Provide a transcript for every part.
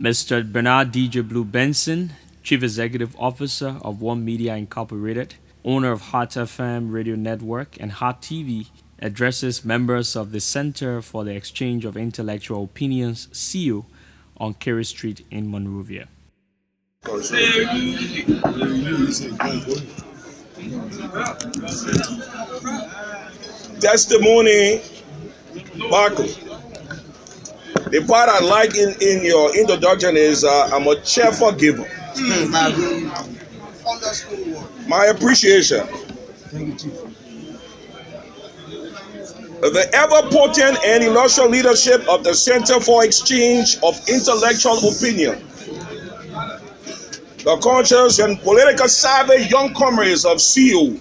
Mr. Bernard DJ Blue Benson, Chief Executive Officer of One Media Incorporated, owner of Hot FM Radio Network and Hot TV, addresses members of the Center for the Exchange of Intellectual Opinions, CEO, on Carey Street in Monrovia. Testimony, Marco. The part I like in, in your introduction is uh, I'm a cheerful giver. My appreciation. The ever potent and illustrious leadership of the Center for Exchange of Intellectual Opinion. The conscious and political savvy young comrades of CEO.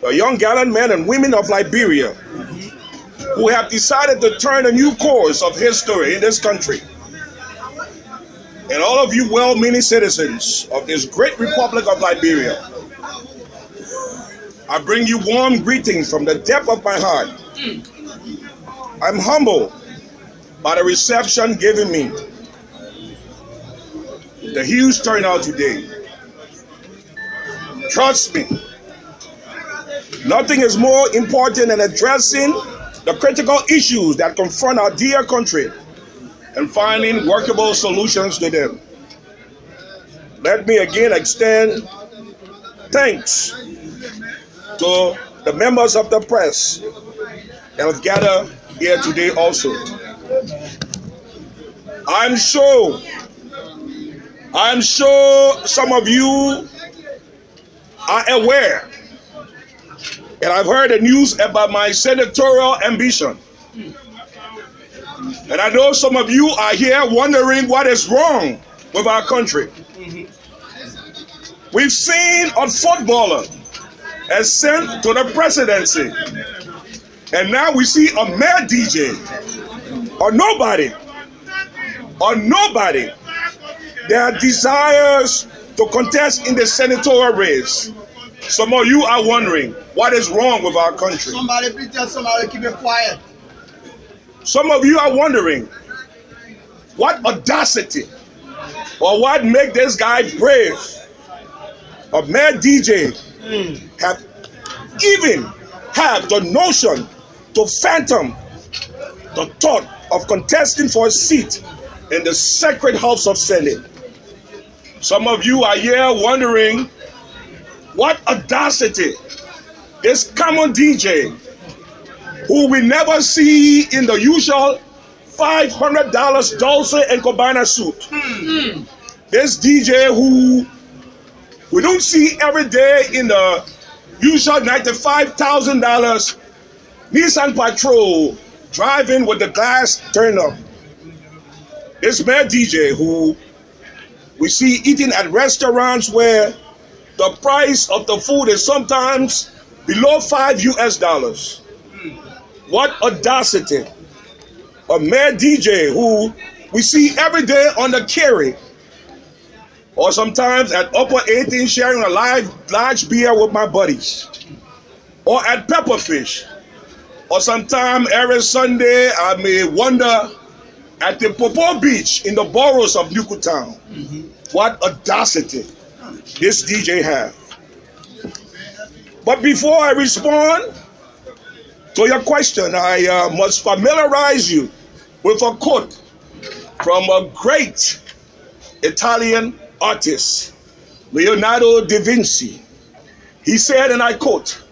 The young gallant men and women of Liberia who have decided to turn a new course of history in this country. And all of you well meaning citizens of this great Republic of Liberia, I bring you warm greetings from the depth of my heart. I'm humbled by the reception given me, the huge turnout today. Trust me, nothing is more important than addressing the critical issues that confront our dear country and finding workable solutions to them. Let me again extend thanks to the members of the press that have gathered here today also. I'm sure, I'm sure some of you are aware and I've heard the news about my senatorial ambition. And I know some of you are here wondering what is wrong with our country. We've seen a footballer as sent to the presidency. And now we see a mad DJ or nobody or nobody that desires to contest in the senatorial race. Some of you are wondering what is wrong with our country. Somebody please tell somebody keep it quiet. Some of you are wondering what audacity or what make this guy brave. A mad DJ hmm. have even have the notion to phantom the thought of contesting for a seat in the sacred house of Senate. Some of you are here wondering what audacity this common DJ who we never see in the usual $500 Dolce and Gabbana suit. Hmm. This DJ who we don't see every day in the usual $95,000 Nissan Patrol driving with the glass turned up. This man DJ who we see eating at restaurants where the price of the food is sometimes below five US dollars. What audacity! A mad DJ who we see every day on the carry, or sometimes at Upper 18 sharing a live, large beer with my buddies, or at Pepperfish, or sometime every Sunday I may wander at the Popo Beach in the boroughs of Newtown. Mm-hmm. What audacity this DJ have. But before I respond to your question, I uh, must familiarize you with a quote from a great Italian artist, Leonardo da Vinci. He said, and I quote,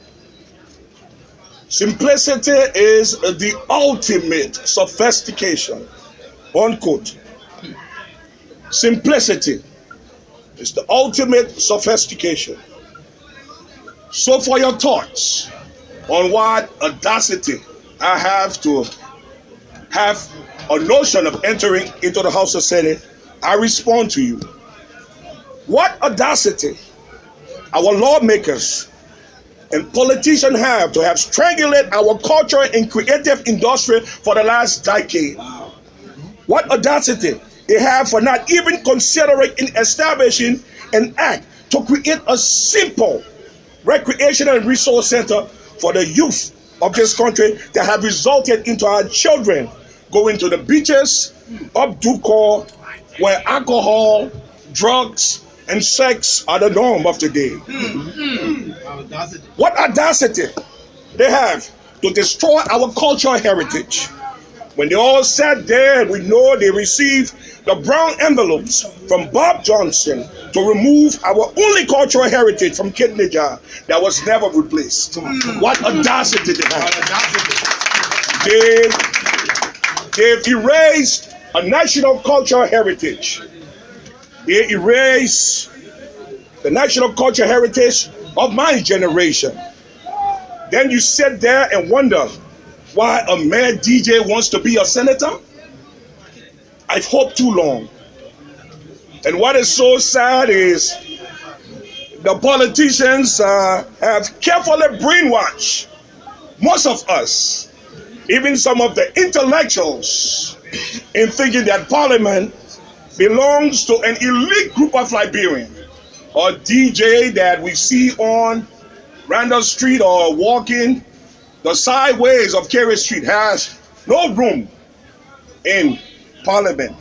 Simplicity is the ultimate sophistication. Unquote. Simplicity is the ultimate sophistication. So, for your thoughts on what audacity I have to have a notion of entering into the House of Senate, I respond to you. What audacity our lawmakers and politicians have to have strangulated our culture and creative industry for the last decade. What audacity they have for not even considering in establishing an act to create a simple recreational and resource center for the youth of this country that have resulted into our children going to the beaches up Ducor, where alcohol, drugs, and sex are the norm of today. Hmm. Hmm. What audacity they have to destroy our cultural heritage. When they all sat there, we know they received the brown envelopes from Bob Johnson to remove our only cultural heritage from Kendeja that was never replaced. Hmm. What audacity they have. They, they've erased a national cultural heritage. They erased the national cultural heritage of my generation. Then you sit there and wonder why a mad DJ wants to be a senator. I've hoped too long. And what is so sad is the politicians uh, have carefully brainwashed most of us, even some of the intellectuals, in thinking that parliament belongs to an elite group of Liberians or DJ that we see on Randall Street or walking the sideways of Carey Street has no room in Parliament.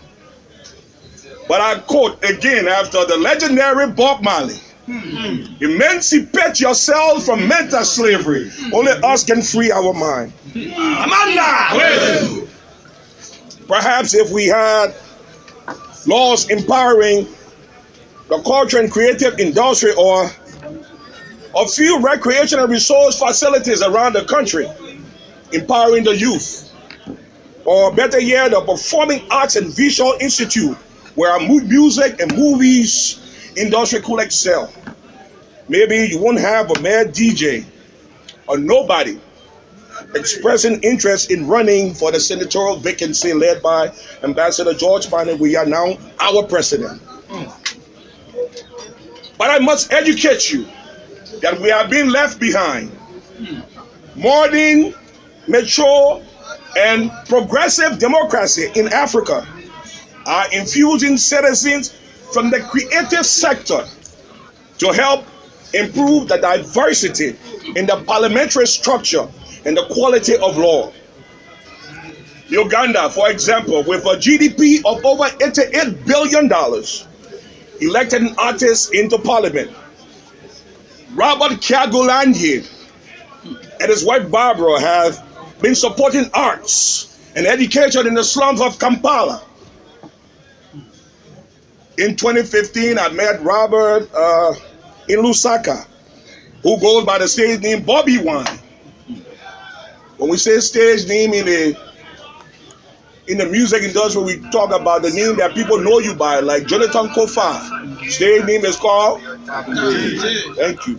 But I quote again after the legendary Bob Marley. Hmm. Emancipate yourselves from mental slavery. Only us can free our mind. Amandla! Perhaps if we had laws empowering the culture and creative industry or a few recreational resource facilities around the country, empowering the youth, or better yet, the Performing Arts and Visual Institute, where music and movies industry could excel. Maybe you won't have a mad DJ or nobody expressing interest in running for the senatorial vacancy led by Ambassador George Barnett. We are now our president. But I must educate you that we are being left behind. Modern, mature, and progressive democracy in Africa are infusing citizens from the creative sector to help improve the diversity in the parliamentary structure and the quality of law. Uganda, for example, with a GDP of over $88 billion, elected an artist into parliament. Robert Kyagulanyi and his wife Barbara have been supporting arts and education in the slums of Kampala. In 2015, I met Robert uh, in Lusaka, who goes by the stage name Bobi Wine. When we say stage name in the in the music industry, we talk about the name that people know you by, like Jonathan Kofa. Stage name is called. Thank you.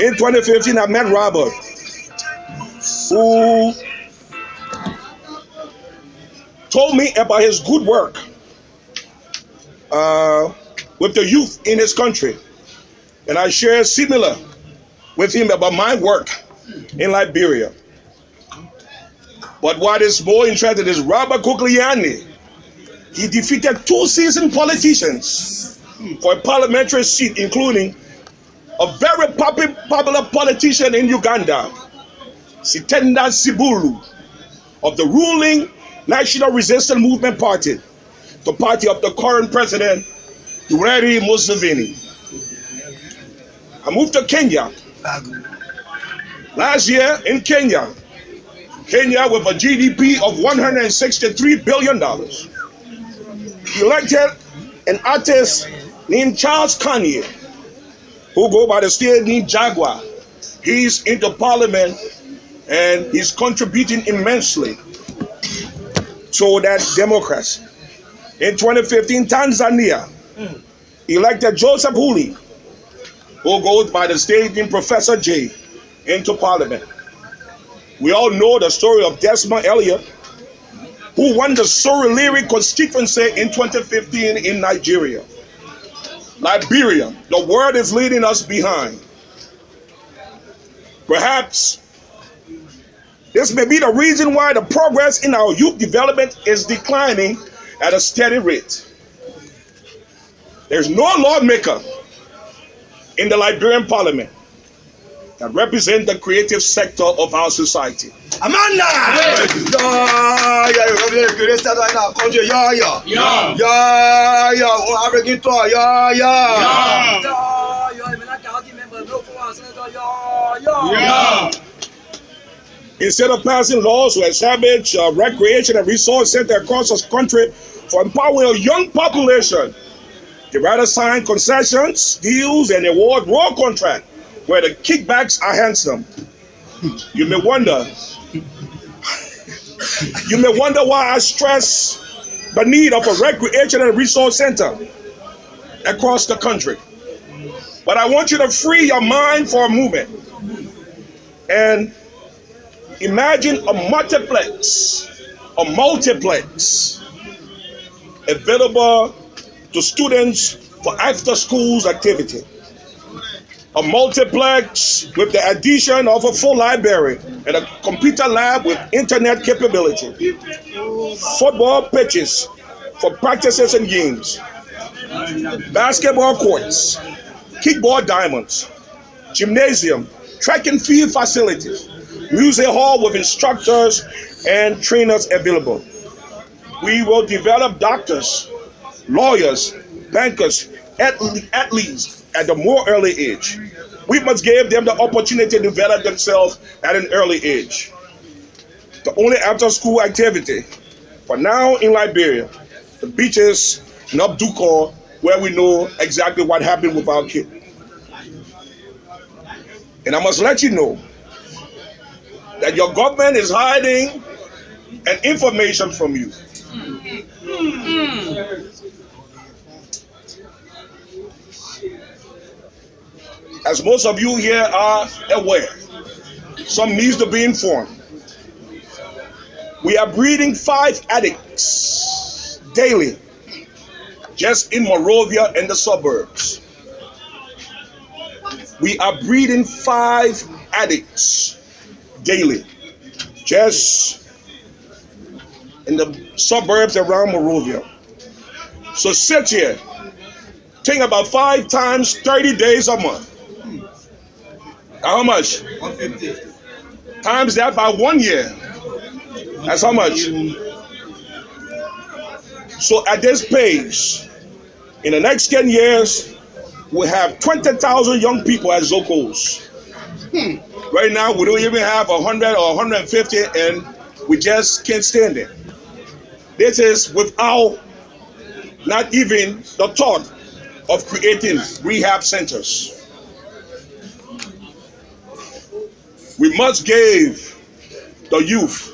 In 2015, I met Robert, who told me about his good work uh, with the youth in his country. And I shared similar with him about my work in Liberia. But what is more interesting is Robert Kyagulanyi. He defeated two seasoned politicians for a parliamentary seat, including a very popular politician in Uganda, Sitenda Sebalu, of the ruling National Resistance Movement Party, the party of the current president, Yoweri Museveni. I moved to Kenya. Last year in Kenya, Kenya with a GDP of $163 billion, elected an artist named Charles Kanyi, who go by the state named Jaguar. He's into parliament and he's contributing immensely to that democracy. In 2015, Tanzania elected Joseph Haule, who goes by the state named Professor Jay, into parliament. We all know the story of Desmond Elliott, who won the Surulere constituency in 2015 in Nigeria. Liberia, the world is leading us behind. Perhaps this may be the reason why the progress in our youth development is declining at a steady rate. There's no lawmaker in the Liberian parliament that represent the creative sector of our society. Amandla! Yeah, yeah, you Oh. Instead of passing laws to establish a recreation and resource center across the country for empowering a young population, they rather sign concessions, deals, and award raw contract where the kickbacks are handsome. You may wonder. You may wonder why I stress the need of a recreation and resource center across the country. But I want you to free your mind for a moment and imagine a multiplex, a multiplex available to students for after schools activity. A multiplex with the addition of a full library and a computer lab with internet capability. Football pitches for practices and games. Basketball courts, kickball diamonds, gymnasium, track and field facilities, music hall with instructors and trainers available. We will develop doctors, lawyers, bankers, athle- athletes at a more early age. We must give them the opportunity to develop themselves at an early age. The only after school activity for now in Liberia, the beaches in Abdukor, where we know exactly what happened with our kid. And I must let you know that your government is hiding an information from you. Hmm. Hmm. Hmm. As most of you here are aware, some needs to be informed. We are breeding five addicts daily just in Monrovia and the suburbs. We are breeding five addicts daily just in the suburbs around Monrovia. So sit here, think about five times 30 days a month. How much? 150. Times that by one year. That's how much? So at this pace, in the next 10 years, we have 20,000 young people as Zogos. Right now, we don't even have 100 or 150, and we just can't stand it. This is without not even the thought of creating rehab centers. We must give the youth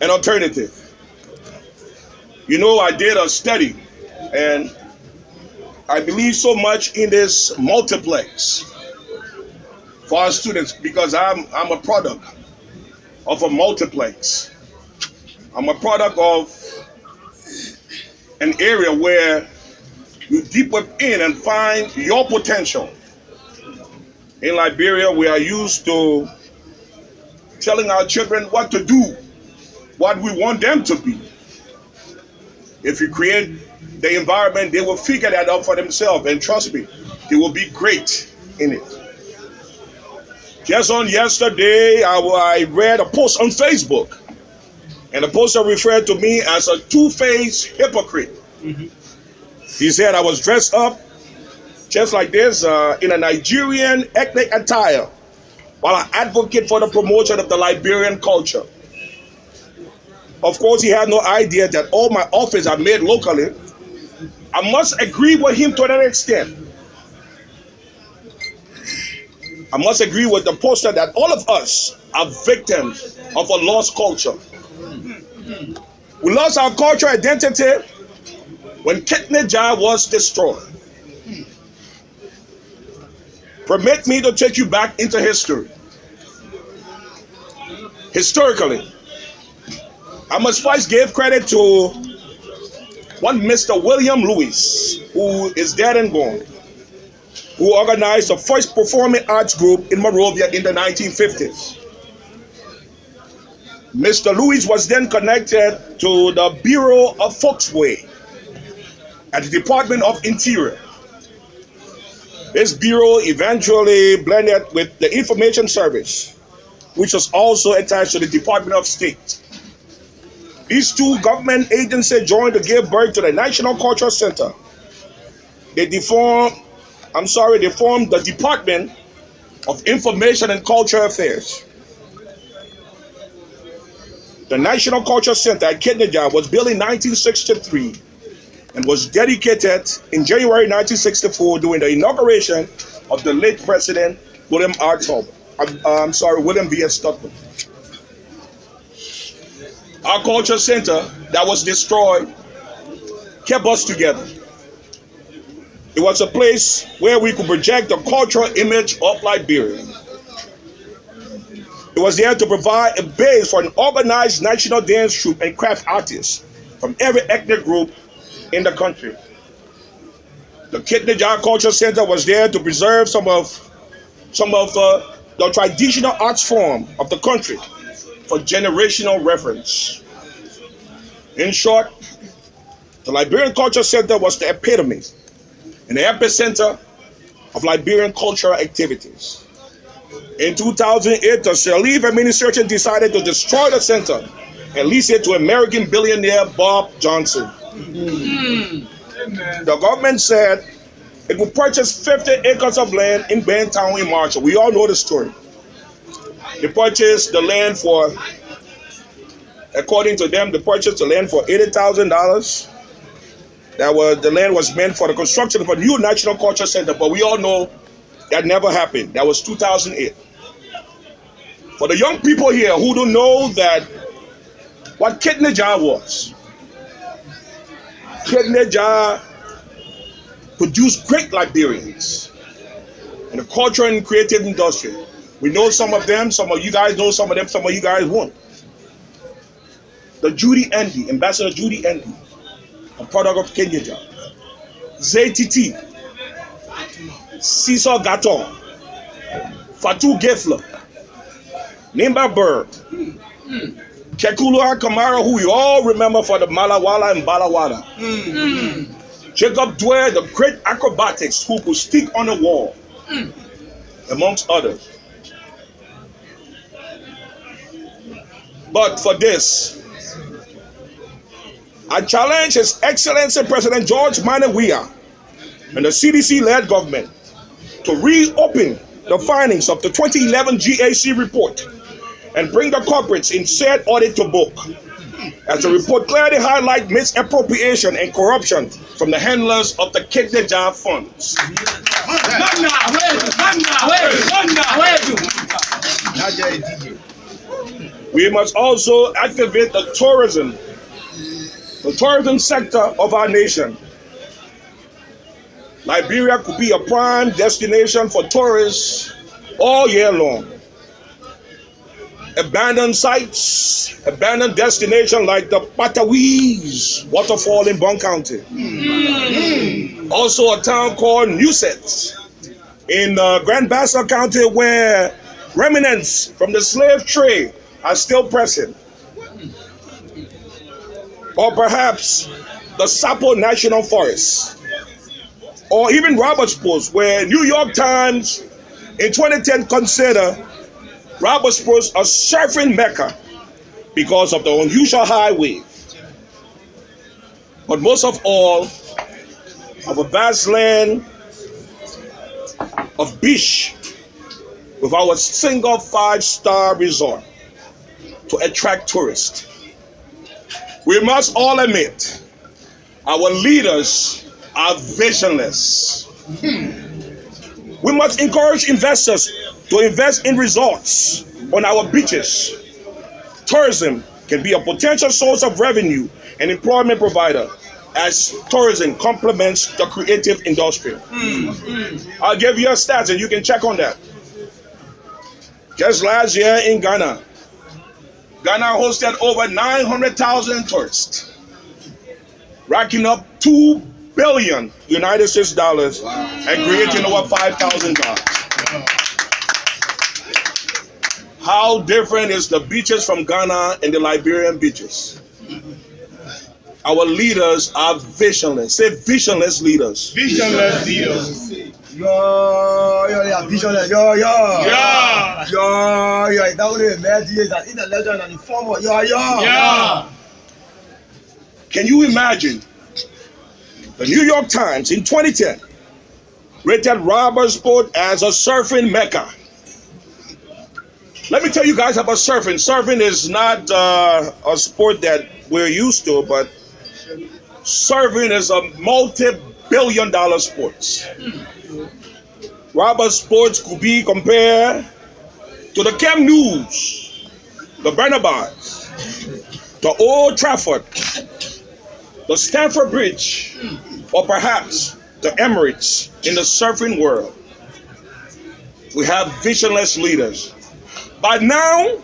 an alternative. You know, I did a study, and I believe so much in this multiplex for our students because I'm I'm a product of a multiplex. I'm a product of an area where you deep within and find your potential. In Liberia, we are used to telling our children what to do, what we want them to be. If you create the environment, they will figure that out for themselves. And trust me, they will be great in it. Just on yesterday, I, I read a post on Facebook, and the poster referred to me as a two faced hypocrite. He said I was dressed up just like this uh, in a Nigerian ethnic attire while I advocate for the promotion of the Liberian culture. Of course, he had no idea that all my offers are made locally. I must agree with him to that extent. I must agree with the poster that all of us are victims of a lost culture. We lost our cultural identity when Kendeja was destroyed. Permit me to take you back into history. Historically, I must first give credit to one Mr. William Lewis, who is dead and gone, who organized the first performing arts group in Monrovia in the 1950s. Mr. Lewis was then connected to the Bureau of Folksway at the Department of Interior. This bureau eventually blended with the Information Service, which was also attached to the Department of State. These two government agencies joined to give birth to the National Cultural Center. They deformed, I'm sorry, they formed the Department of Information and Culture Affairs. The National Cultural Center at Kendeja was built in 1963 and was dedicated in January 1964 during the inauguration of the late President William R. Tubman. I'm, I'm sorry, William V. S. Tubman. Our culture center that was destroyed kept us together. It was a place where we could project the cultural image of Liberia. It was there to provide a base for an organized national dance troupe and craft artists from every ethnic group in the country. The Kendeja Culture Center was there to preserve some of some of the, the traditional arts form of the country for generational reference. In short, the Liberian Culture Center was the epitome and the epicenter of Liberian cultural activities. In 2008, the Sirleaf administration decided to destroy the center and lease it to American billionaire Bob Johnson. Hmm. The government said it would purchase 50 acres of land in Bentown in Marshall. We all know the story. They purchased the land for, according to them, they purchased the land for $80,000. That was the land was meant for the construction of a new national culture center, but we all know that never happened. That was 2008. For the young people here who don't know that what Kendeja was, Kendeja produced great Liberians in the culture and creative industry. We know some of them, some of you guys know some of them, some of you guys won't. The Julie Endee, Ambassador Julie Endee, a product of Kendeja. ZTT, Cecil Gatton, Fatu Gifler, Nimba Bird, Kekulua Kamara, who you all remember for the Malawala and Balawada. Jacob Dwyer, the great acrobatics who could stick on the wall, amongst others. But for this, I challenge His Excellency President George Manneh Weah and the CDC led government to reopen the findings of the 2011 GAC report and bring the culprits in said audit to book. As the report clearly highlights misappropriation and corruption from the handlers of the Kendeja funds. We must also activate the tourism, the tourism sector of our nation. Liberia could be a prime destination for tourists all year long. Abandoned sites, abandoned destinations like the Kpatawee's waterfall in Bong County. Also, a town called Newset in uh, Grand Bassa County where remnants from the slave trade are still present. Or perhaps the Sapo National Forest. Or even Robertsport, where New York Times in 2010 considered Robertsport a surfing mecca because of the unusual high wave. But most of all, of a vast land of beach with our single five star resort to attract tourists. We must all admit our leaders are visionless. Hmm. We must encourage investors to invest in resorts on our beaches. Tourism can be a potential source of revenue and employment provider as tourism complements the creative industry. Hmm. I'll give you a stats and you can check on that. Just last year in Ghana, Ghana hosted over 900,000 tourists, racking up 2 billion United States dollars and creating over 5,000 jobs. How different is the beaches from Ghana and the Liberian beaches? Our leaders are visionless. Say visionless leaders. Visionless leaders. Yo, yo, yeah, visionary, yo, yo. Yeah. Yo, yo, that was a mad DJ, that in the legend and the former, yo, yo. Yeah. Can you imagine? The New York Times in 2010 rated Robertsport as a surfing mecca. Let me tell you guys about surfing. Surfing is not uh, a sport that we're used to, but surfing is a multi-billion dollar sport. Robert Sports could be compared to the Camp Nou, the Bernabéu, the Old Trafford, the Stamford Bridge, or perhaps the Emirates in the surfing world. We have visionless leaders. By now,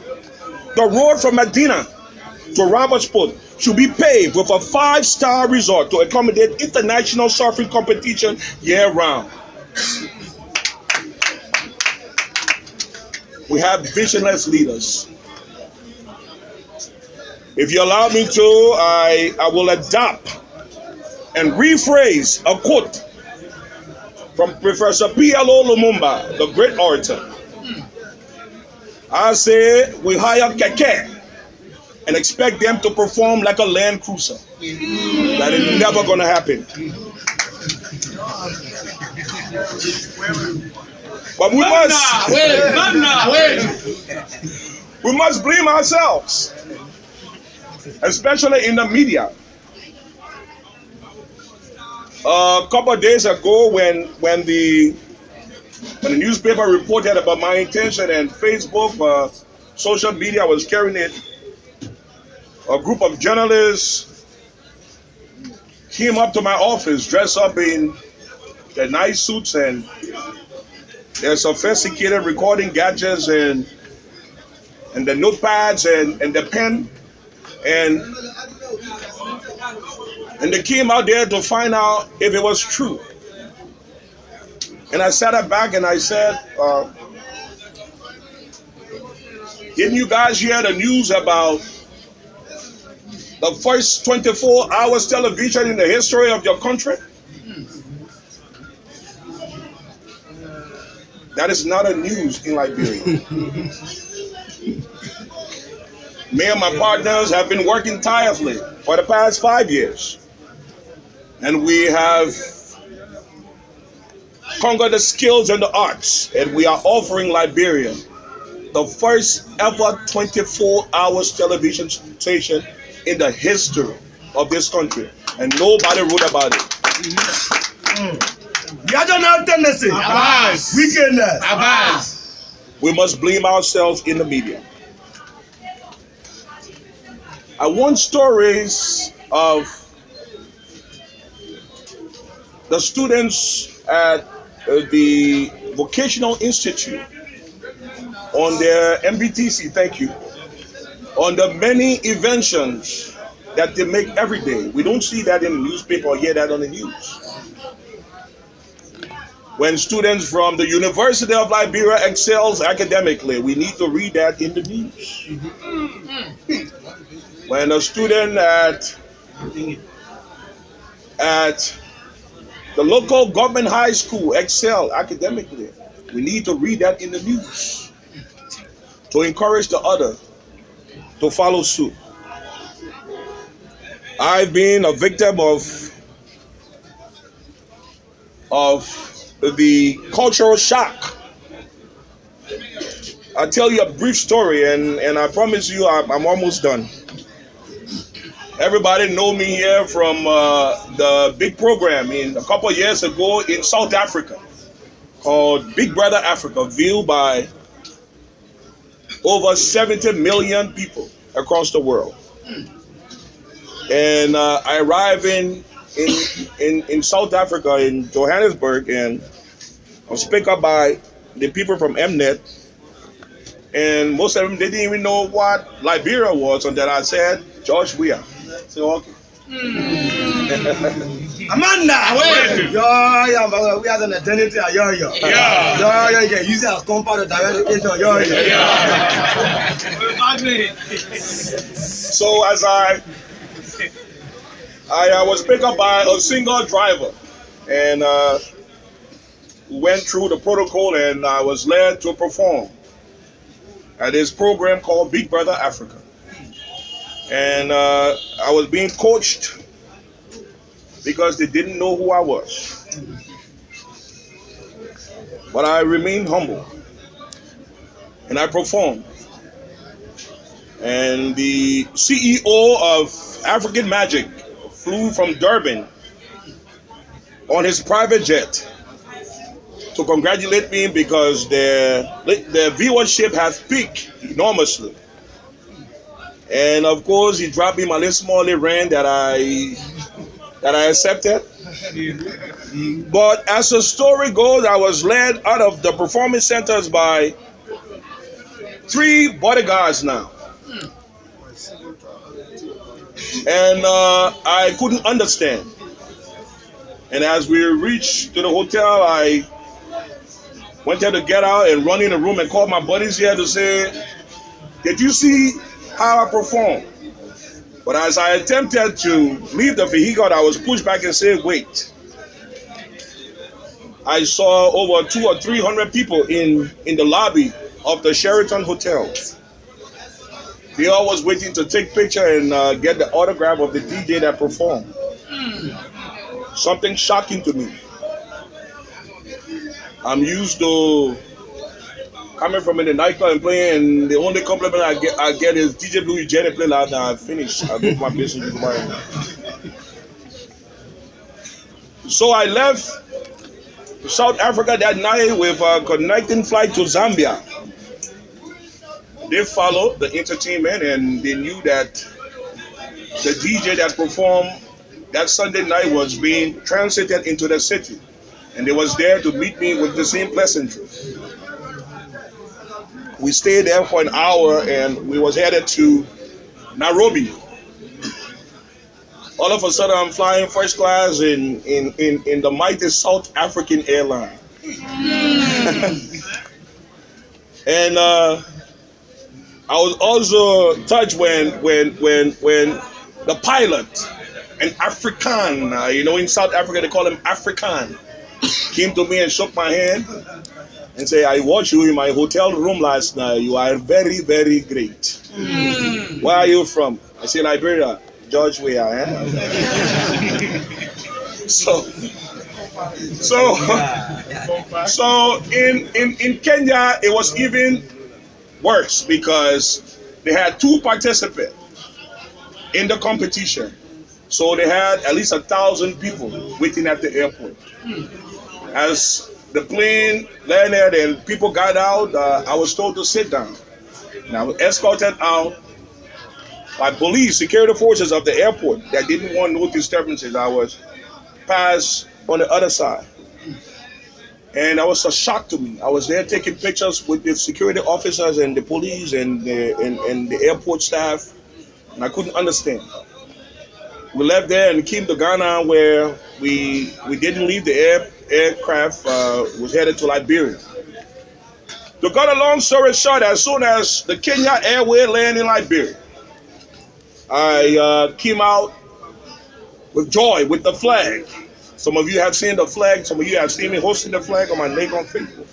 the road from Medina to Robertsport should be paved with a five-star resort to accommodate international surfing competition year-round. We have visionless leaders. If you allow me to, I, I will adopt and rephrase a quote from Professor P.L.O. Lumumba, the great orator. I say we hire Keke and expect them to perform like a Land Cruiser. That is never going to happen. But we must, Wait, Manna, wait. we must blame ourselves, especially in the media. a couple of days ago, when when the when the newspaper reported about my intention and Facebook, uh, social media was carrying it, a group of journalists came up to my office dressed up in their nice suits and their sophisticated recording gadgets and and the notepads and, and the pen and and they came out there to find out if it was true. And I sat up back and I said, uh, Didn't you guys hear the news about the first 24 hours television in the history of your country? That is not a news in Liberia. Me and my partners have been working tirelessly for the past five years. And we have conquered the skills and the arts. And we are offering Liberia the first ever 24 hours television station in the history of this country. And nobody wrote about it. National tendency. Abbas. Wickedness. Abbas. We must blame ourselves in the media. I want stories of the students at Uh, the Vocational Institute on their MVTC, thank you, on the many inventions that they make every day. We don't see that in the newspaper or hear that on the news. When students from the University of Liberia excels academically, we need to read that in the news. When a student at at the local government high school excel academically, we need to read that in the news to encourage the other to follow suit. I've been a victim of of the cultural shock. I'll tell you a brief story, and, and I promise you I'm, I'm almost done. Everybody know me here from uh, the big program in a couple years ago in South Africa called Big Brother Africa, viewed by over 70 million people across the world. And uh, I arrived in, in in in South Africa in Johannesburg, and I was picked up by the people from Mnet, and most of them they didn't even know what Liberia was until I said George Weah. So okay. Amandla. Wait. Yo, yeah, we have an identity. Yo, yo. Yeah. Yo, yo, you can use it as compound of direct location. Yo, yo. So as I I uh, was picked up by a single driver, and uh, went through the protocol and I was led to perform at this program called Big Brother Africa. And uh, I was being coached because they didn't know who I was. But I remained humble and I performed. And the CEO of African Magic flew from Durban on his private jet to congratulate me because their their viewership has peaked enormously. And of course, he dropped me my little small rand that I that I accepted. But as the story goes, I was led out of the performance centers by three bodyguards now. And uh, I couldn't understand. And as we reached to the hotel, I went there to get out and run in the room and call my buddies here to say, Did you see how I performed? But as I attempted to leave the vehicle, I was pushed back and said, Wait. I saw over two or three hundred people in, in the lobby of the Sheraton Hotel. They all was waiting to take picture and uh, get the autograph of the DJ that performed. Something shocking to me. I'm used to coming from in the nightclub and playing, and the only compliment I get I get is DJ Blue Jenny play loud now. I finish. I go my business tomorrow. So I left South Africa that night with a connecting flight to Zambia. They followed the entertainment and they knew that the DJ that performed that Sunday night was being transited into the city. And they was there to meet me with the same pleasantry. We stayed there for an hour and we was headed to Nairobi. All of a sudden I'm flying first class in, in, in, in the mighty South African airline. and uh, I was also touched when when when when the pilot, an African, uh, you know, in South Africa they call him African, came to me and shook my hand and say, "I watched you in my hotel room last night. You are very very great. Hmm. Where are you from?" I say, "Liberia, George. Where I am." so. So, so in, in, in Kenya, it was even worse because they had two participants in the competition. So they had at least a thousand people waiting at the airport. Hmm. As the plane landed and people got out, uh, I was told to sit down. And I was escorted out by police, security forces of the airport that didn't want no disturbances. I was passed on the other side. And that was a shock to me. I was there taking pictures with the security officers and the police and the, and, and the airport staff, and I couldn't understand. We left there and came to Ghana where we we didn't leave the air, aircraft, uh, was headed to Liberia. To cut a long story short, as soon as the Kenya Airway landed in Liberia, I uh, came out with joy with the flag. Some of you have seen the flag. Some of you have seen me hosting the flag on my neck on Facebook.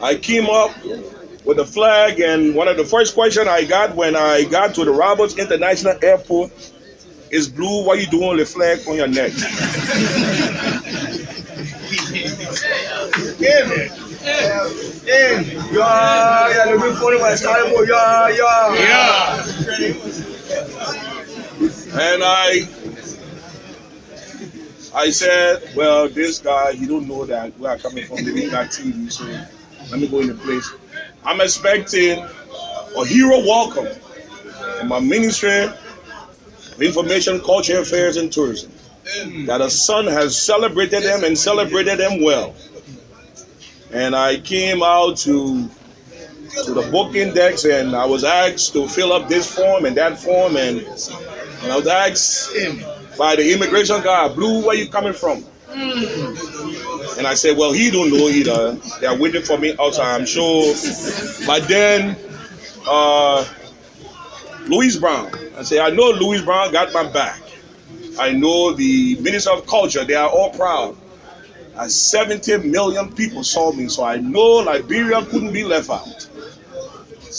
I came up with the flag, and one of the first questions I got when I got to the Roberts International Airport is, "Blue, what you doing the flag on your neck?" Yeah, yeah, looking for my style, boy. Yeah, yeah. And I I said, well, this guy, he don't know that where I'm coming from. They didn't TV, so let me go in the place. I'm expecting a hero welcome in my ministry of information, culture, affairs, and tourism. That a son has celebrated them and celebrated them well. And I came out to to the book index and I was asked to fill up this form and that form and, and I was asked by the immigration guy, Blue, where you coming from? And I said, well, he don't know either. They're waiting for me outside, I'm sure. But then, uh, Lewis Brown. I say, I know Lewis Brown got my back. I know the Minister of Culture, they are all proud. And 70 million people saw me, so I know Liberia couldn't be left out.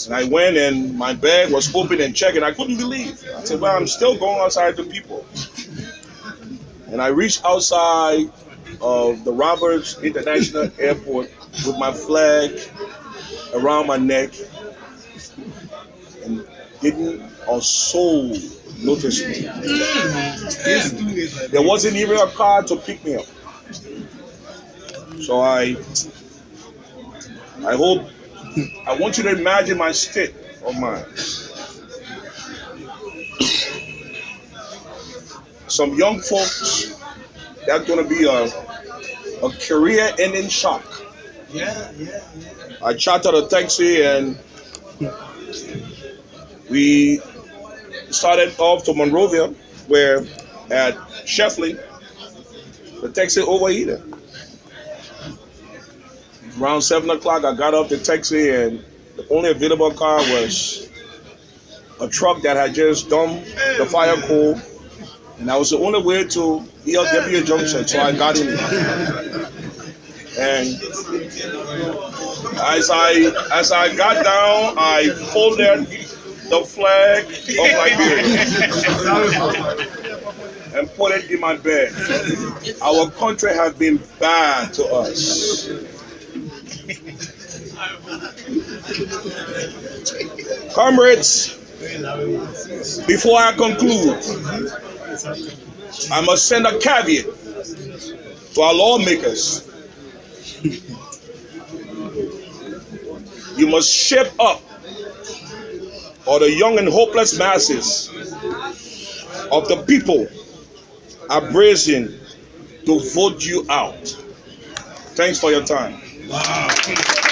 And I went and my bag was open and checked, and I couldn't believe. I said, Well, I'm still going outside the people. And I reached outside of the Roberts International Airport with my flag around my neck and didn't a soul notice me. Mm. There wasn't even a car to pick me up. So I I hope I want you to imagine my state of mind. Some young folks, that's gonna be a a career ending shock. Yeah, yeah, I chartered a taxi and we started off to Monrovia, where at Sheffley, the taxi overheated. Around seven o'clock, I got off the taxi, and the only available car was a truck that had just dumped the fire coal, and that was the only way to ELWA Junction. So I got in, and as I as I got down, I folded the flag of Liberia and put it in my bag. Our country has been bad to us. Comrades, before I conclude, I must send a caveat to our lawmakers. You must shape up or the young and hopeless masses of the people are bracing to vote you out. Thanks for your time. Amandla!